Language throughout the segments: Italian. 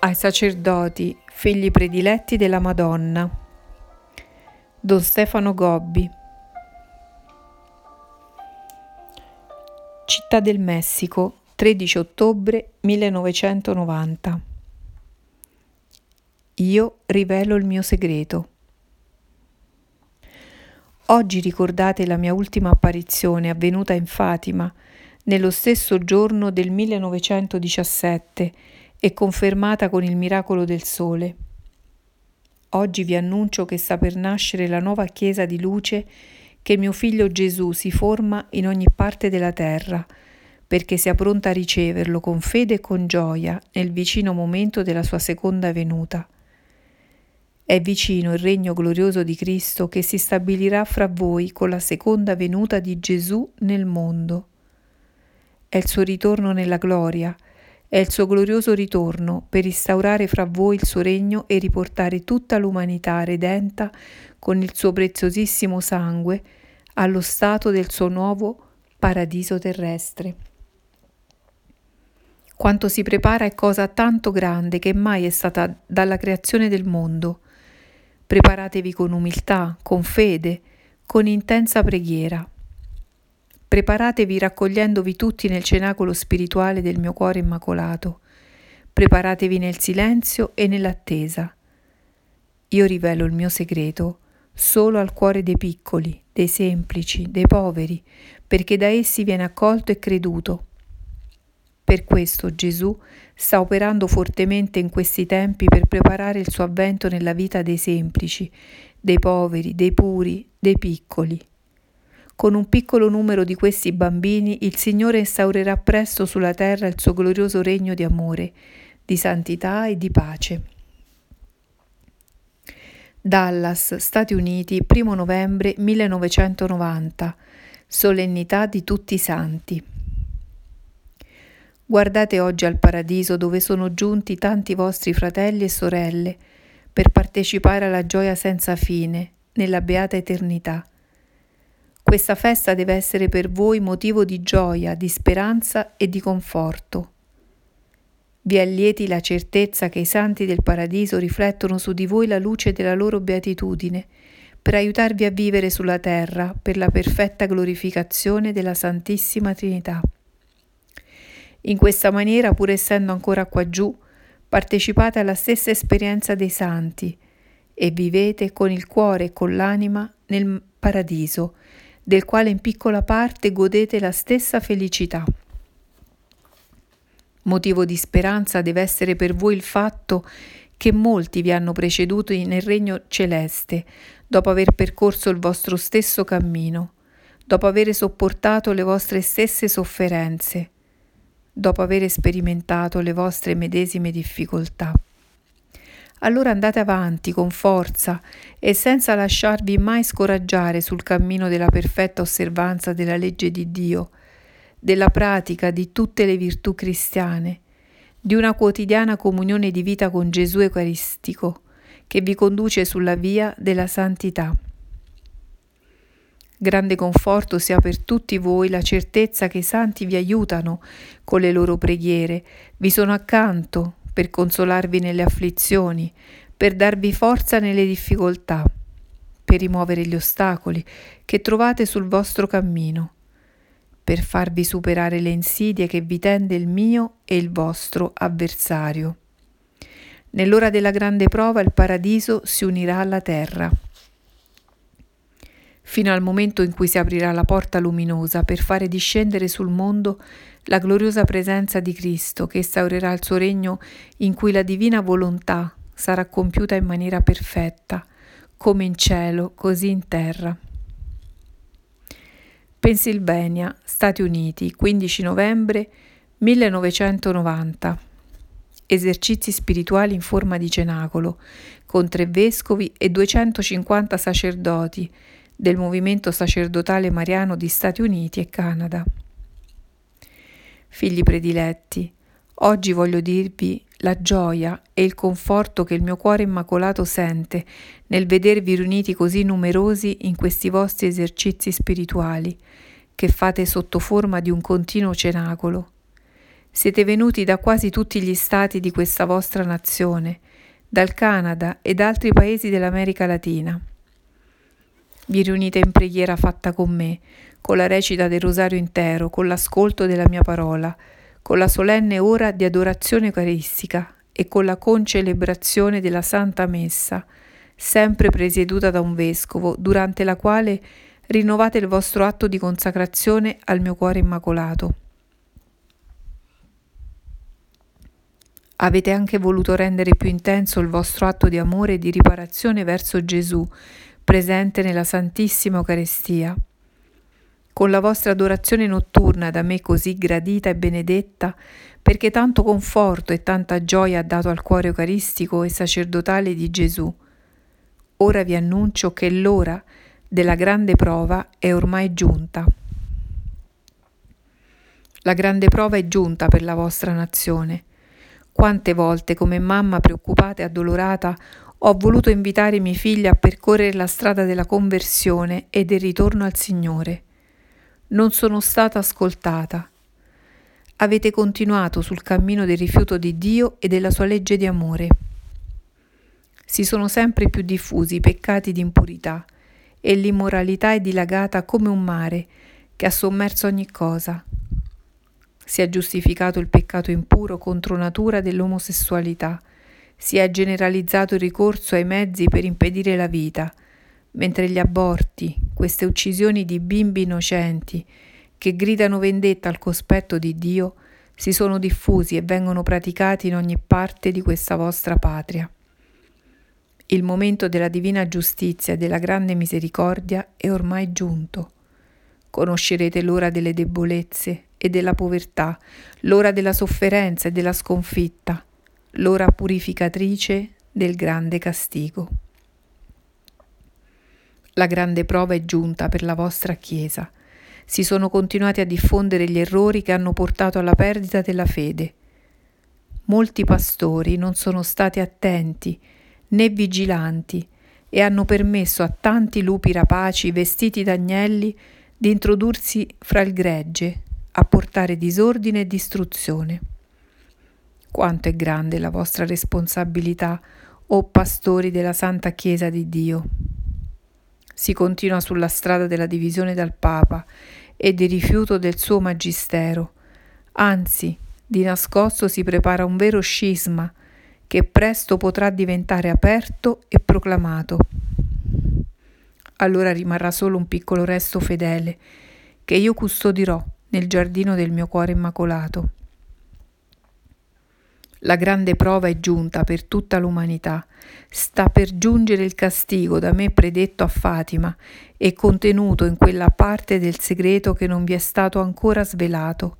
ai sacerdoti, figli prediletti della Madonna. Don Stefano Gobbi. Città del Messico, 13 ottobre 1990. Io rivelo il mio segreto. Oggi ricordate la mia ultima apparizione avvenuta in Fatima nello stesso giorno del 1917 e confermata con il miracolo del sole. Oggi vi annuncio che sta per nascere la nuova Chiesa di luce che mio figlio Gesù si forma in ogni parte della terra, perché sia pronta a riceverlo con fede e con gioia nel vicino momento della sua seconda venuta. È vicino il regno glorioso di Cristo che si stabilirà fra voi con la seconda venuta di Gesù nel mondo. È il suo ritorno nella gloria, è il suo glorioso ritorno per instaurare fra voi il suo regno e riportare tutta l'umanità redenta con il suo preziosissimo sangue allo stato del suo nuovo paradiso terrestre. Quanto si prepara è cosa tanto grande che mai è stata dalla creazione del mondo. Preparatevi con umiltà, con fede, con intensa preghiera. Preparatevi raccogliendovi tutti nel cenacolo spirituale del mio cuore immacolato. Preparatevi nel silenzio e nell'attesa. Io rivelo il mio segreto solo al cuore dei piccoli, dei semplici, dei poveri, perché da essi viene accolto e creduto. Per questo Gesù sta operando fortemente in questi tempi per preparare il suo avvento nella vita dei semplici, dei poveri, dei puri, dei piccoli. Con un piccolo numero di questi bambini il Signore instaurerà presto sulla terra il suo glorioso regno di amore, di santità e di pace. Dallas, Stati Uniti, 1 novembre 1990. Solennità di tutti i santi. Guardate oggi al paradiso dove sono giunti tanti vostri fratelli e sorelle per partecipare alla gioia senza fine, nella beata eternità. Questa festa deve essere per voi motivo di gioia, di speranza e di conforto. Vi allieti la certezza che i santi del paradiso riflettono su di voi la luce della loro beatitudine, per aiutarvi a vivere sulla terra per la perfetta glorificazione della Santissima Trinità. In questa maniera, pur essendo ancora qua giù, partecipate alla stessa esperienza dei santi e vivete con il cuore e con l'anima nel paradiso, del quale in piccola parte godete la stessa felicità. Motivo di speranza deve essere per voi il fatto che molti vi hanno preceduto nel regno celeste, dopo aver percorso il vostro stesso cammino, dopo aver sopportato le vostre stesse sofferenze, dopo aver sperimentato le vostre medesime difficoltà allora andate avanti con forza e senza lasciarvi mai scoraggiare sul cammino della perfetta osservanza della legge di Dio, della pratica di tutte le virtù cristiane, di una quotidiana comunione di vita con Gesù Eucaristico che vi conduce sulla via della santità. Grande conforto sia per tutti voi la certezza che i santi vi aiutano con le loro preghiere, vi sono accanto, per consolarvi nelle afflizioni, per darvi forza nelle difficoltà, per rimuovere gli ostacoli che trovate sul vostro cammino, per farvi superare le insidie che vi tende il mio e il vostro avversario. Nell'ora della grande prova il paradiso si unirà alla terra fino al momento in cui si aprirà la porta luminosa per fare discendere sul mondo la gloriosa presenza di Cristo che instaurerà il suo regno in cui la divina volontà sarà compiuta in maniera perfetta, come in cielo, così in terra. Pennsylvania, Stati Uniti, 15 novembre 1990. Esercizi spirituali in forma di cenacolo, con tre vescovi e 250 sacerdoti del movimento sacerdotale mariano di Stati Uniti e Canada. Figli prediletti, oggi voglio dirvi la gioia e il conforto che il mio cuore immacolato sente nel vedervi riuniti così numerosi in questi vostri esercizi spirituali che fate sotto forma di un continuo cenacolo. Siete venuti da quasi tutti gli stati di questa vostra nazione, dal Canada e da altri paesi dell'America Latina. Vi riunite in preghiera fatta con me, con la recita del rosario intero, con l'ascolto della mia parola, con la solenne ora di adorazione eucaristica e con la concelebrazione della Santa Messa, sempre presieduta da un vescovo, durante la quale rinnovate il vostro atto di consacrazione al mio cuore immacolato. Avete anche voluto rendere più intenso il vostro atto di amore e di riparazione verso Gesù, presente nella Santissima Eucaristia. Con la vostra adorazione notturna da me così gradita e benedetta, perché tanto conforto e tanta gioia ha dato al cuore eucaristico e sacerdotale di Gesù. Ora vi annuncio che l'ora della grande prova è ormai giunta. La grande prova è giunta per la vostra nazione. Quante volte, come mamma preoccupata e addolorata, ho voluto invitare i miei figli a percorrere la strada della conversione e del ritorno al Signore. Non sono stata ascoltata. Avete continuato sul cammino del rifiuto di Dio e della sua legge di amore. Si sono sempre più diffusi i peccati di impurità e l'immoralità è dilagata come un mare che ha sommerso ogni cosa. Si è giustificato il peccato impuro contro natura dell'omosessualità, si è generalizzato il ricorso ai mezzi per impedire la vita, mentre gli aborti, queste uccisioni di bimbi innocenti, che gridano vendetta al cospetto di Dio, si sono diffusi e vengono praticati in ogni parte di questa vostra patria. Il momento della divina giustizia e della grande misericordia è ormai giunto. Conoscerete l'ora delle debolezze e della povertà, l'ora della sofferenza e della sconfitta, l'ora purificatrice del grande castigo. La grande prova è giunta per la vostra Chiesa. Si sono continuati a diffondere gli errori che hanno portato alla perdita della fede. Molti pastori non sono stati attenti né vigilanti e hanno permesso a tanti lupi rapaci vestiti d'agnelli di introdursi fra il gregge, a portare disordine e distruzione. Quanto è grande la vostra responsabilità, o pastori della Santa Chiesa di Dio. Si continua sulla strada della divisione dal Papa e di rifiuto del suo magistero, anzi, di nascosto si prepara un vero scisma che presto potrà diventare aperto e proclamato. Allora rimarrà solo un piccolo resto fedele che io custodirò nel giardino del mio cuore immacolato. La grande prova è giunta per tutta l'umanità. Sta per giungere il castigo da me predetto a Fatima e contenuto in quella parte del segreto che non vi è stato ancora svelato.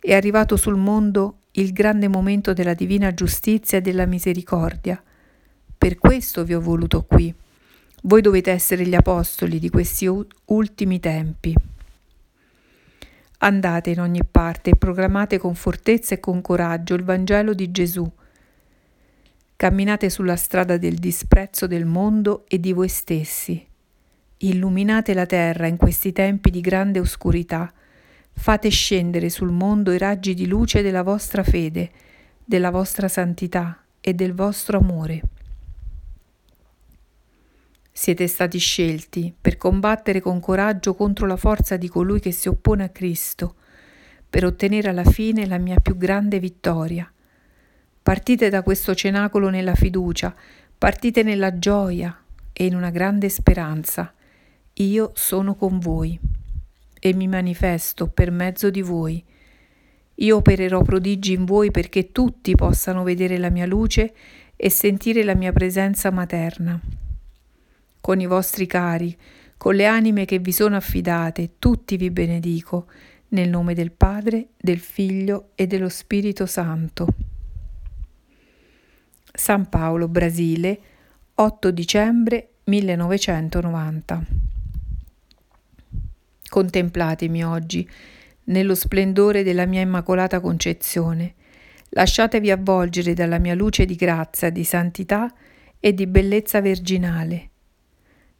È arrivato sul mondo il grande momento della divina giustizia e della misericordia. Per questo vi ho voluto qui. Voi dovete essere gli apostoli di questi ultimi tempi. Andate in ogni parte e proclamate con fortezza e con coraggio il Vangelo di Gesù. Camminate sulla strada del disprezzo del mondo e di voi stessi. Illuminate la terra in questi tempi di grande oscurità Fate scendere sul mondo i raggi di luce della vostra fede, della vostra santità e del vostro amore. Siete stati scelti per combattere con coraggio contro la forza di colui che si oppone a Cristo, per ottenere alla fine la mia più grande vittoria. Partite da questo cenacolo nella fiducia, partite nella gioia e in una grande speranza. Io sono con voi e mi manifesto per mezzo di voi. Io opererò prodigi in voi perché tutti possano vedere la mia luce e sentire la mia presenza materna. Con i vostri cari, con le anime che vi sono affidate, tutti vi benedico, nel nome del Padre, del Figlio e dello Spirito Santo. San Paolo, Brasile, 8 dicembre 1990. Contemplatemi oggi nello splendore della mia immacolata concezione. Lasciatevi avvolgere dalla mia luce di grazia, di santità e di bellezza virginale.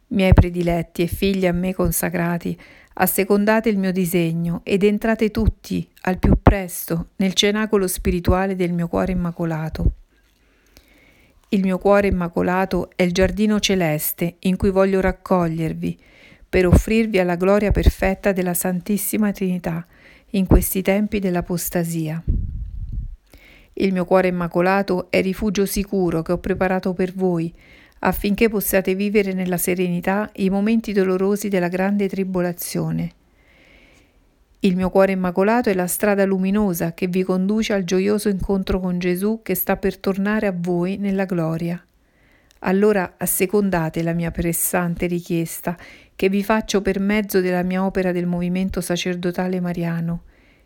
Miei prediletti e figli a me consacrati, assecondate il mio disegno ed entrate tutti al più presto nel cenacolo spirituale del mio cuore immacolato. Il mio cuore immacolato è il giardino celeste in cui voglio raccogliervi per offrirvi alla gloria perfetta della Santissima Trinità in questi tempi dell'apostasia. Il mio cuore immacolato è rifugio sicuro che ho preparato per voi, affinché possiate vivere nella serenità i momenti dolorosi della grande tribolazione. Il mio cuore immacolato è la strada luminosa che vi conduce al gioioso incontro con Gesù che sta per tornare a voi nella gloria. Allora assecondate la mia pressante richiesta che vi faccio per mezzo della mia opera del movimento sacerdotale mariano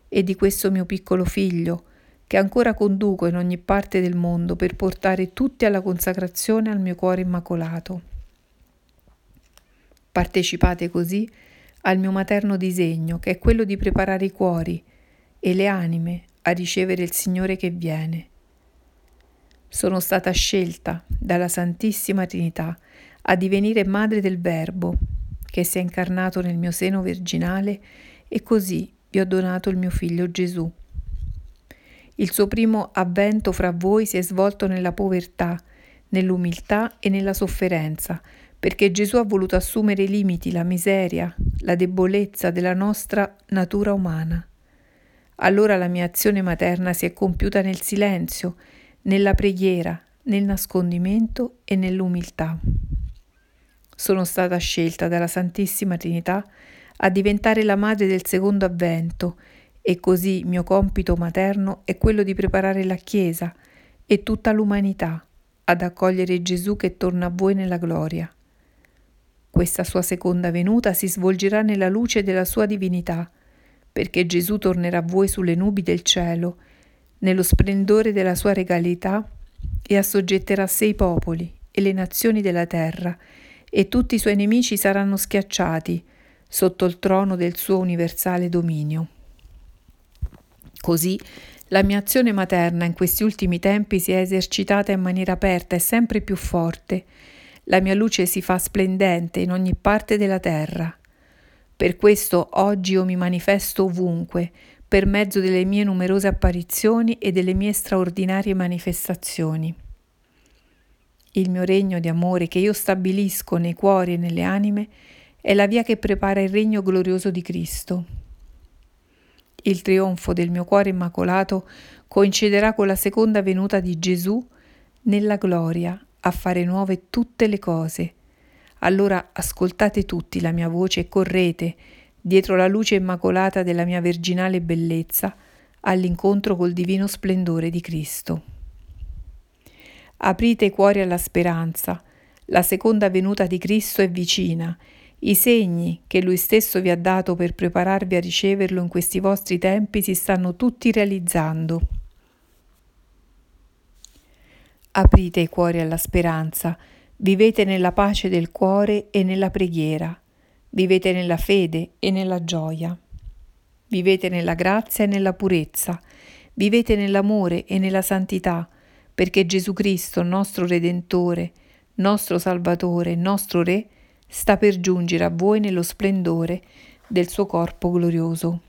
e di questo mio piccolo figlio, che ancora conduco in ogni parte del mondo per portare tutti alla consacrazione al mio cuore immacolato. Partecipate così al mio materno disegno, che è quello di preparare i cuori e le anime a ricevere il Signore che viene. Sono stata scelta dalla Santissima Trinità a divenire madre del Verbo, che si è incarnato nel mio seno virginale e così vi ho donato il mio figlio Gesù. Il suo primo avvento fra voi si è svolto nella povertà, nell'umiltà e nella sofferenza, perché Gesù ha voluto assumere i limiti, la miseria, la debolezza della nostra natura umana. Allora la mia azione materna si è compiuta nel silenzio, nella preghiera, nel nascondimento e nell'umiltà. Sono stata scelta dalla Santissima Trinità a diventare la madre del secondo avvento e così mio compito materno è quello di preparare la Chiesa e tutta l'umanità ad accogliere Gesù che torna a voi nella gloria. Questa sua seconda venuta si svolgerà nella luce della sua divinità, perché Gesù tornerà a voi sulle nubi del cielo, nello splendore della sua regalità, e assoggetterà sé i popoli e le nazioni della terra, e tutti i suoi nemici saranno schiacciati sotto il trono del suo universale dominio. Così la mia azione materna in questi ultimi tempi si è esercitata in maniera aperta e sempre più forte. La mia luce si fa splendente in ogni parte della terra. Per questo oggi io mi manifesto ovunque, per mezzo delle mie numerose apparizioni e delle mie straordinarie manifestazioni. Il mio regno di amore che io stabilisco nei cuori e nelle anime è la via che prepara il regno glorioso di Cristo. Il trionfo del mio cuore immacolato coinciderà con la seconda venuta di Gesù nella gloria a fare nuove tutte le cose. Allora ascoltate tutti la mia voce e correte dietro la luce immacolata della mia virginale bellezza all'incontro col divino splendore di Cristo. Aprite i cuori alla speranza, la seconda venuta di Cristo è vicina i segni che Lui stesso vi ha dato per prepararvi a riceverlo in questi vostri tempi si stanno tutti realizzando. Aprite i cuori alla speranza, vivete nella pace del cuore e nella preghiera, vivete nella fede e nella gioia, vivete nella grazia e nella purezza, vivete nell'amore e nella santità, perché Gesù Cristo, nostro Redentore, nostro Salvatore, nostro Re, sta per giungere a voi nello splendore del suo corpo glorioso.